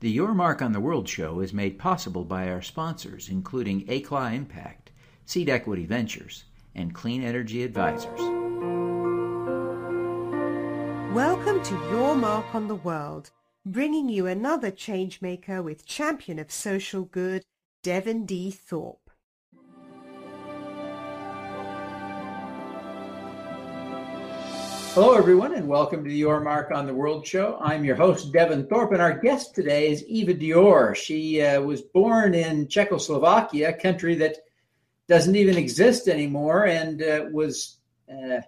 The Your Mark on the World show is made possible by our sponsors, including ACLA Impact, Seed Equity Ventures, and Clean Energy Advisors. Welcome to Your Mark on the World, bringing you another changemaker with champion of social good, Devin D. Thorpe. Hello, everyone, and welcome to the Your Mark on the World show. I'm your host, Devin Thorpe, and our guest today is Iva Dior. She uh, was born in Czechoslovakia, a country that doesn't even exist anymore, and uh, was, uh,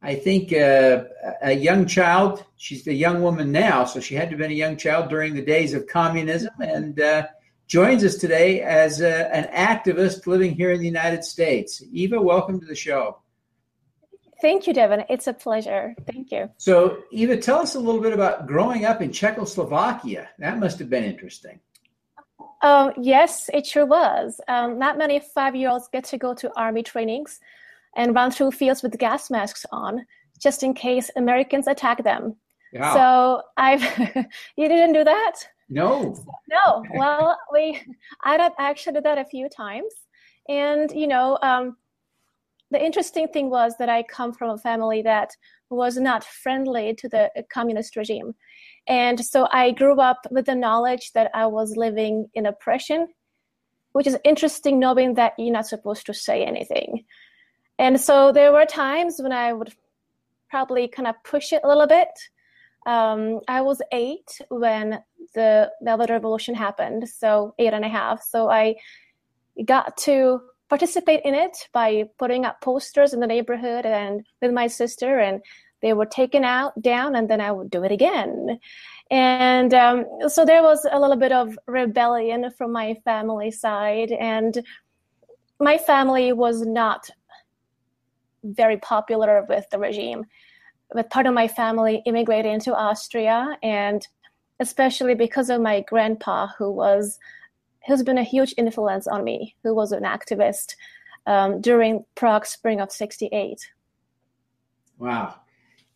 I think, uh, a young child. She's a young woman now, so she had to have been a young child during the days of communism, and uh, joins us today as uh, an activist living here in the United States. Eva, welcome to the show. Thank you, Devin. It's a pleasure. Thank you. So, Iva, tell us a little bit about growing up in Czechoslovakia. That must have been interesting. Um, yes, it sure was. Um, not many five year olds get to go to army trainings and run through fields with gas masks on, just in case Americans attack them. Yeah. So I've you didn't do that? No. no. Well, we I actually did that a few times, and you know, um, the interesting thing was that I come from a family that was not friendly to the communist regime. And so I grew up with the knowledge that I was living in oppression, which is interesting knowing that you're not supposed to say anything. And so there were times when I would probably kind of push it a little bit. Um, I was eight when the Velvet Revolution happened, so eight and a half. So I got to participate in it by putting up posters in the neighborhood and with my sister and they were taken out down and then i would do it again. And um, so there was a little bit of rebellion from my family side and my family was not very popular with the regime but part of my family immigrated into austria and especially because of my grandpa who was who's been a huge influence on me, who was an activist um, during Prague Spring of 68. Wow.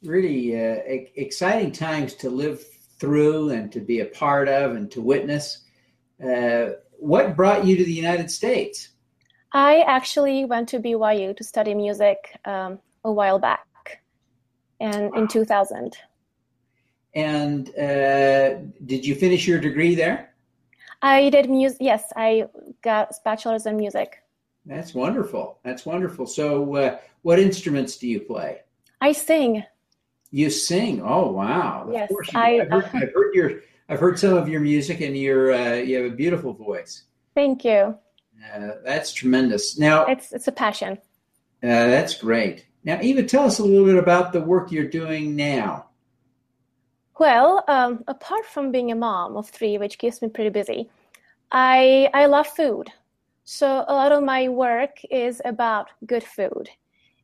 Really uh, e- exciting times to live through and to be a part of and to witness. Uh, what brought you to the United States? I actually went to BYU to study music um, a while back and wow. in 2000. And uh, did you finish your degree there? I did music. Yes, I got bachelor's in music. That's wonderful. That's wonderful. So, uh, what instruments do you play? I sing. You sing? Oh, wow! Of yes, I, have heard, I've heard your. I've heard some of your music, and you're uh, you have a beautiful voice. Thank you. Uh, that's tremendous. Now, it's it's a passion. Uh, that's great. Now, Iva, tell us a little bit about the work you're doing now. Well, um, apart from being a mom of three, which keeps me pretty busy, I I love food. So a lot of my work is about good food,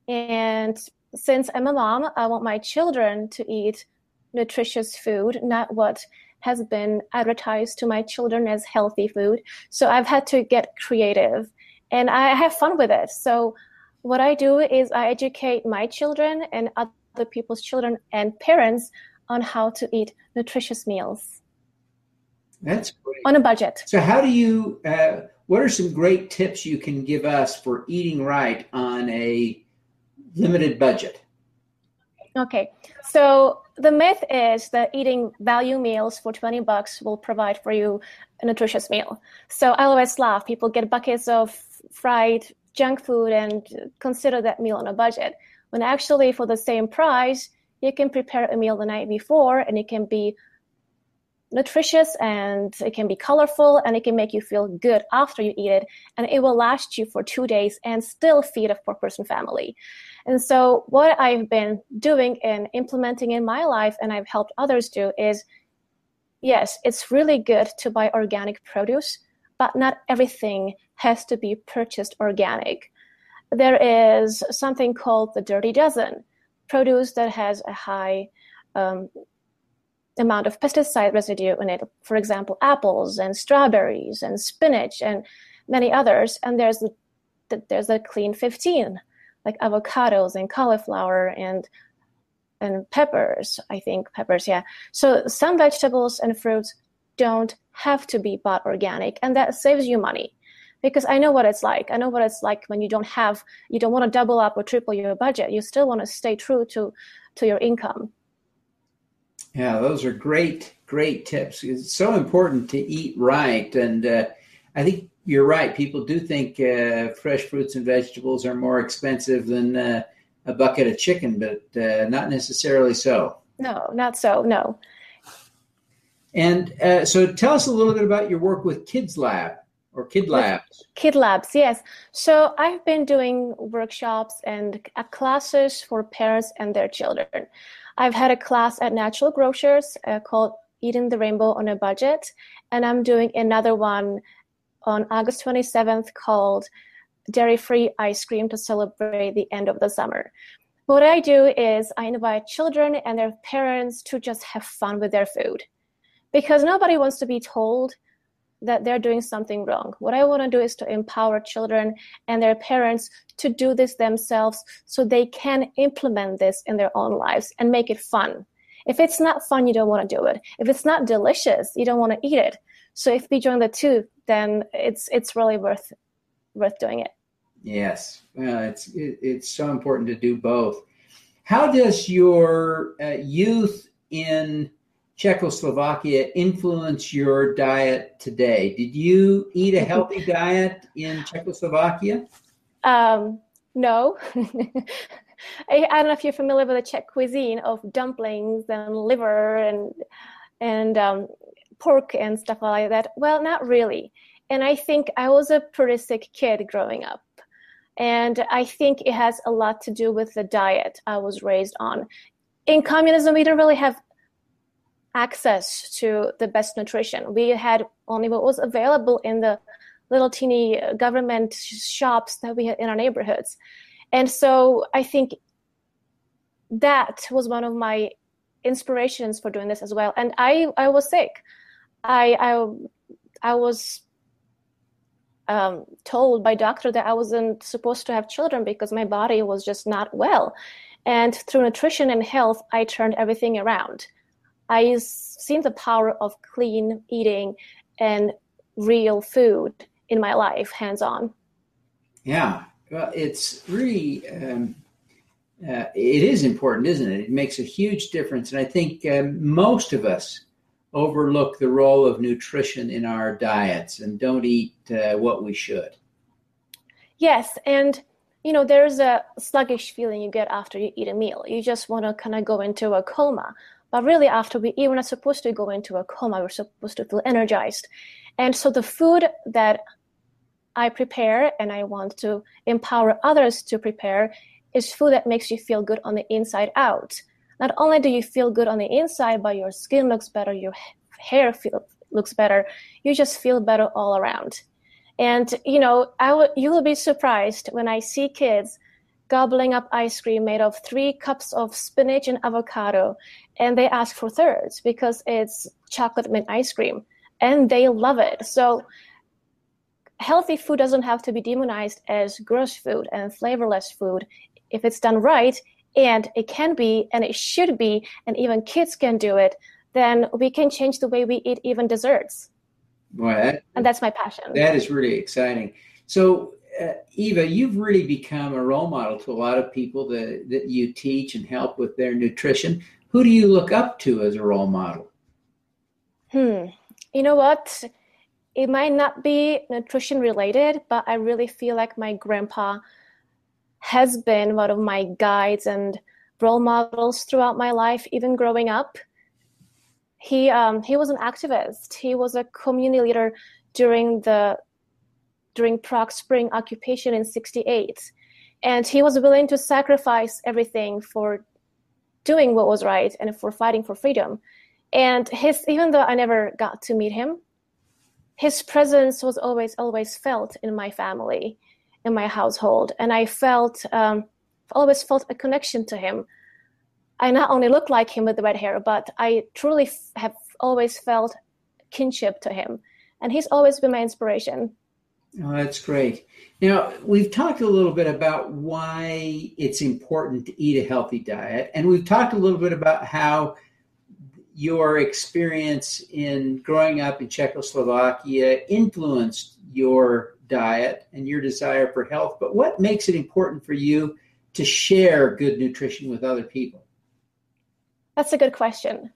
and since I'm a mom, I want my children to eat nutritious food, not what has been advertised to my children as healthy food. So I've had to get creative, and I have fun with it. So what I do is I educate my children and other people's children and parents on how to eat nutritious meals. That's great. On a budget. So, how do you, uh, what are some great tips you can give us for eating right on a limited budget? Okay. So, the myth is that eating value meals for 20 bucks will provide for you a nutritious meal. So, I always laugh. People get buckets of fried junk food and consider that meal on a budget. When actually, for the same price, you can prepare a meal the night before and it can be nutritious and it can be colorful and it can make you feel good after you eat it and it will last you for two days and still feed a four person family. And so what i've been doing and implementing in my life and i've helped others do is yes it's really good to buy organic produce but not everything has to be purchased organic. There is something called the dirty dozen produce that has a high um, amount of pesticide residue in it. For example, apples and strawberries and spinach and many others. And there's the, the there's a clean 15, like avocados and cauliflower and and peppers. I think peppers, yeah. So some vegetables and fruits don't have to be bought organic, and that saves you money because I know what it's like. I know what it's like when you don't have, you don't want to double up or triple your budget. You still want to stay true to to your income. Yeah, those are great, great tips. It's so important to eat right, and uh, I think you're right. People do think uh, fresh fruits and vegetables are more expensive than uh, a bucket of chicken, but uh, not necessarily so. No, not so. No. And uh, so, tell us a little bit about your work with Kids Lab or Kid Labs. Kid Labs, yes. So I've been doing workshops and uh, classes for parents and their children. I've had a class at Natural Grocers uh, called Eating the Rainbow on a Budget, and I'm doing another one on August 27th called Dairy Free Ice Cream to celebrate the end of the summer. What I do is I invite children and their parents to just have fun with their food because nobody wants to be told that they're doing something wrong. What I want to do is to empower children and their parents to do this themselves so they can implement this in their own lives and make it fun. If it's not fun, you don't want to do it. If it's not delicious, you don't want to eat it. So if we join the two, then it's it's really worth worth doing it. Yes, well, it's it, it's so important to do both. How does your uh, youth in Czechoslovakia influence your diet today? Did you eat a healthy diet in Czechoslovakia? Um, no. I, I, don't know if you're familiar with the Czech cuisine of dumplings and liver and and um, pork and stuff like that. Well, not really. And I think I was a pretty sick kid growing up. And I think it has a lot to do with the diet I was raised on. In communism, we didn't really have access to the best nutrition. We had only what was available in the little teeny government shops that we had in our neighborhoods. And so I think that was one of my inspirations for doing this as well. And I, I was sick. I, I, I was um, told by doctor that I wasn't supposed to have children because my body was just not well. And through nutrition and health, I turned everything around. I seen the power of clean eating and real food in my life, hands on. Yeah, well, it's really um, uh, it is important, isn't it? It makes a huge difference, and I think um, most of us overlook the role of nutrition in our diets and don't eat uh, what we should. Yes, and you know there's a sluggish feeling you get after you eat a meal. You just want to kind of go into a coma but really, after we eat, we're not supposed to go into a coma. We're supposed to feel energized. And so the food that I prepare and I want to empower others to prepare is food that makes you feel good on the inside out. Not only do you feel good on the inside, but your skin looks better, your hair feel, looks better, you just feel better all around. And you know, I w- you will be surprised when I see kids gobbling up ice cream made of three cups of spinach and avocado and they ask for thirds because it's chocolate mint ice cream and they love it. So healthy food doesn't have to be demonized as gross food and flavorless food. If it's done right and it can be and it should be and even kids can do it then we can change the way we eat even desserts. Boy, that, and that's my passion. that is really exciting. So uh, Iva, you've really become a role model to a lot of people that, that you teach and help with their nutrition. Who do you look up to as a role model? Hmm. You know what? It might not be nutrition related, but I really feel like my grandpa has been one of my guides and role models throughout my life, even growing up. He um, he was an activist. He was a community leader during the during Prague Spring occupation in '68, and he was willing to sacrifice everything for doing what was right and for fighting for freedom. And his, even though I never got to meet him, his presence was always, always felt in my family, in my household. And I felt, um, always felt a connection to him. I not only look like him with the red hair, but I truly f- have always felt kinship to him. And he's always been my inspiration. Oh, that's great. Now, we've talked a little bit about why it's important to eat a healthy diet, and we've talked a little bit about how your experience in growing up in Czechoslovakia influenced your diet and your desire for health, but what makes it important for you to share good nutrition with other people? That's a good question.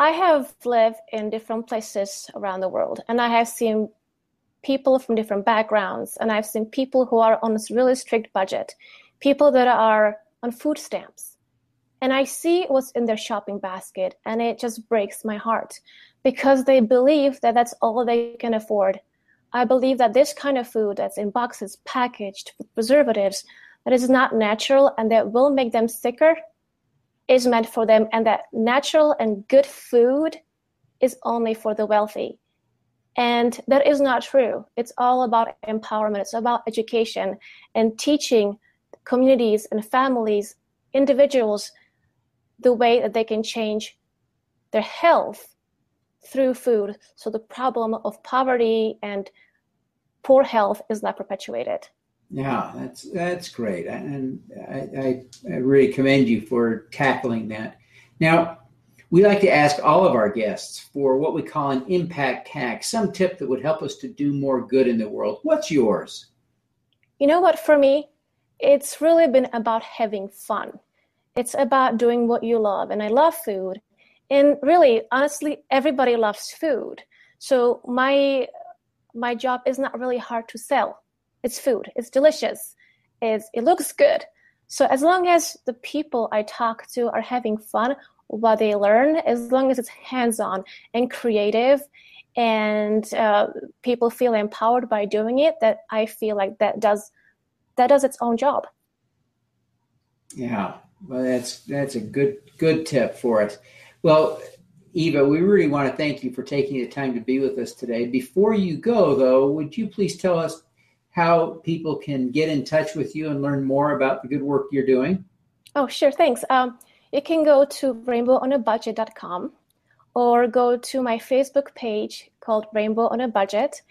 I have lived in different places around the world and I have seen people from different backgrounds and I've seen people who are on a really strict budget, people that are on food stamps. And I see what's in their shopping basket and it just breaks my heart because they believe that that's all they can afford. I believe that this kind of food that's in boxes, packaged with preservatives, that is not natural and that will make them sicker is meant for them and that natural and good food is only for the wealthy. And that is not true. It's all about empowerment. It's about education and teaching communities and families, individuals, the way that they can change their health through food. So the problem of poverty and poor health is not perpetuated. Yeah, that's that's great, and I, I, I really commend you for tackling that. Now, we like to ask all of our guests for what we call an impact hack, some tip that would help us to do more good in the world. What's yours? You know what, for me, it's really been about having fun. It's about doing what you love. And I love food. And really, honestly, everybody loves food. So my my job is not really hard to sell. It's food. It's delicious. It's, it looks good. So as long as the people I talk to are having fun what they learn, as long as it's hands-on and creative, and uh, people feel empowered by doing it, that I feel like that does that does its own job. Yeah, well, that's that's a good good tip for us. Well, Iva, we really want to thank you for taking the time to be with us today. Before you go, though, would you please tell us how people can get in touch with you and learn more about the good work you're doing? Oh, sure. Thanks. Um, you can go to rainbowonabudget.com or go to my Facebook page called Rainbow on a Budget.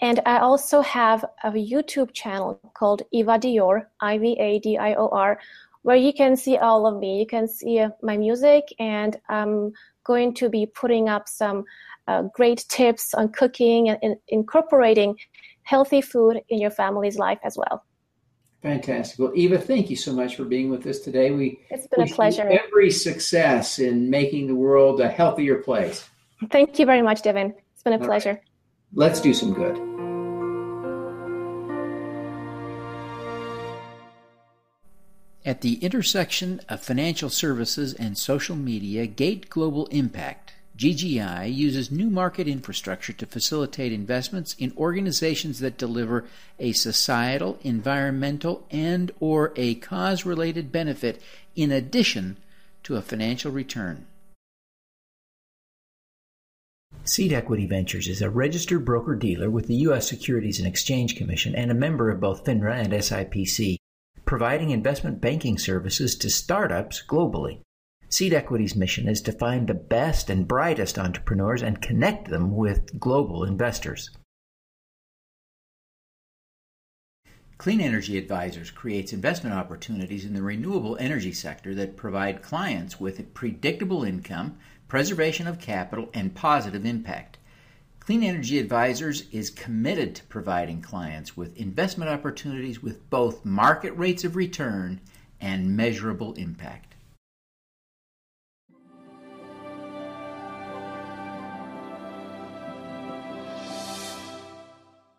And I also have a YouTube channel called Iva Dior, I V A D I O R, where you can see all of me. You can see uh, my music, and I'm going to be putting up some uh, great tips on cooking and, and incorporating healthy food in your family's life as well. Fantastic. Well, Iva, thank you so much for being with us today. We it's been a pleasure. Every success in making the world a healthier place. Thank you very much, Devin. It's been a All pleasure. Right. Let's do some good. At the intersection of financial services and social media, Gate Global Impact GGI uses new market infrastructure to facilitate investments in organizations that deliver a societal, environmental, and or a cause-related benefit in addition to a financial return. Seed Equity Ventures is a registered broker dealer with the U.S. Securities and Exchange Commission and a member of both FINRA and SIPC, providing investment banking services to startups globally. Seed Equity's mission is to find the best and brightest entrepreneurs and connect them with global investors. Clean Energy Advisors creates investment opportunities in the renewable energy sector that provide clients with predictable income, preservation of capital, and positive impact. Clean Energy Advisors is committed to providing clients with investment opportunities with both market rates of return and measurable impact.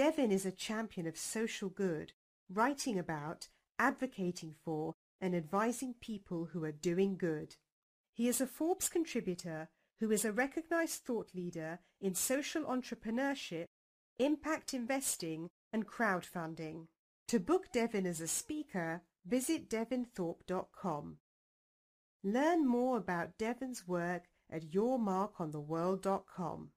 Devin is a champion of social good, writing about, advocating for, and advising people who are doing good. He is a Forbes contributor who is a recognized thought leader in social entrepreneurship, impact investing, and crowdfunding. To book Devin as a speaker, visit devinthorpe.com. Learn more about Devin's work at yourmarkontheworld.com.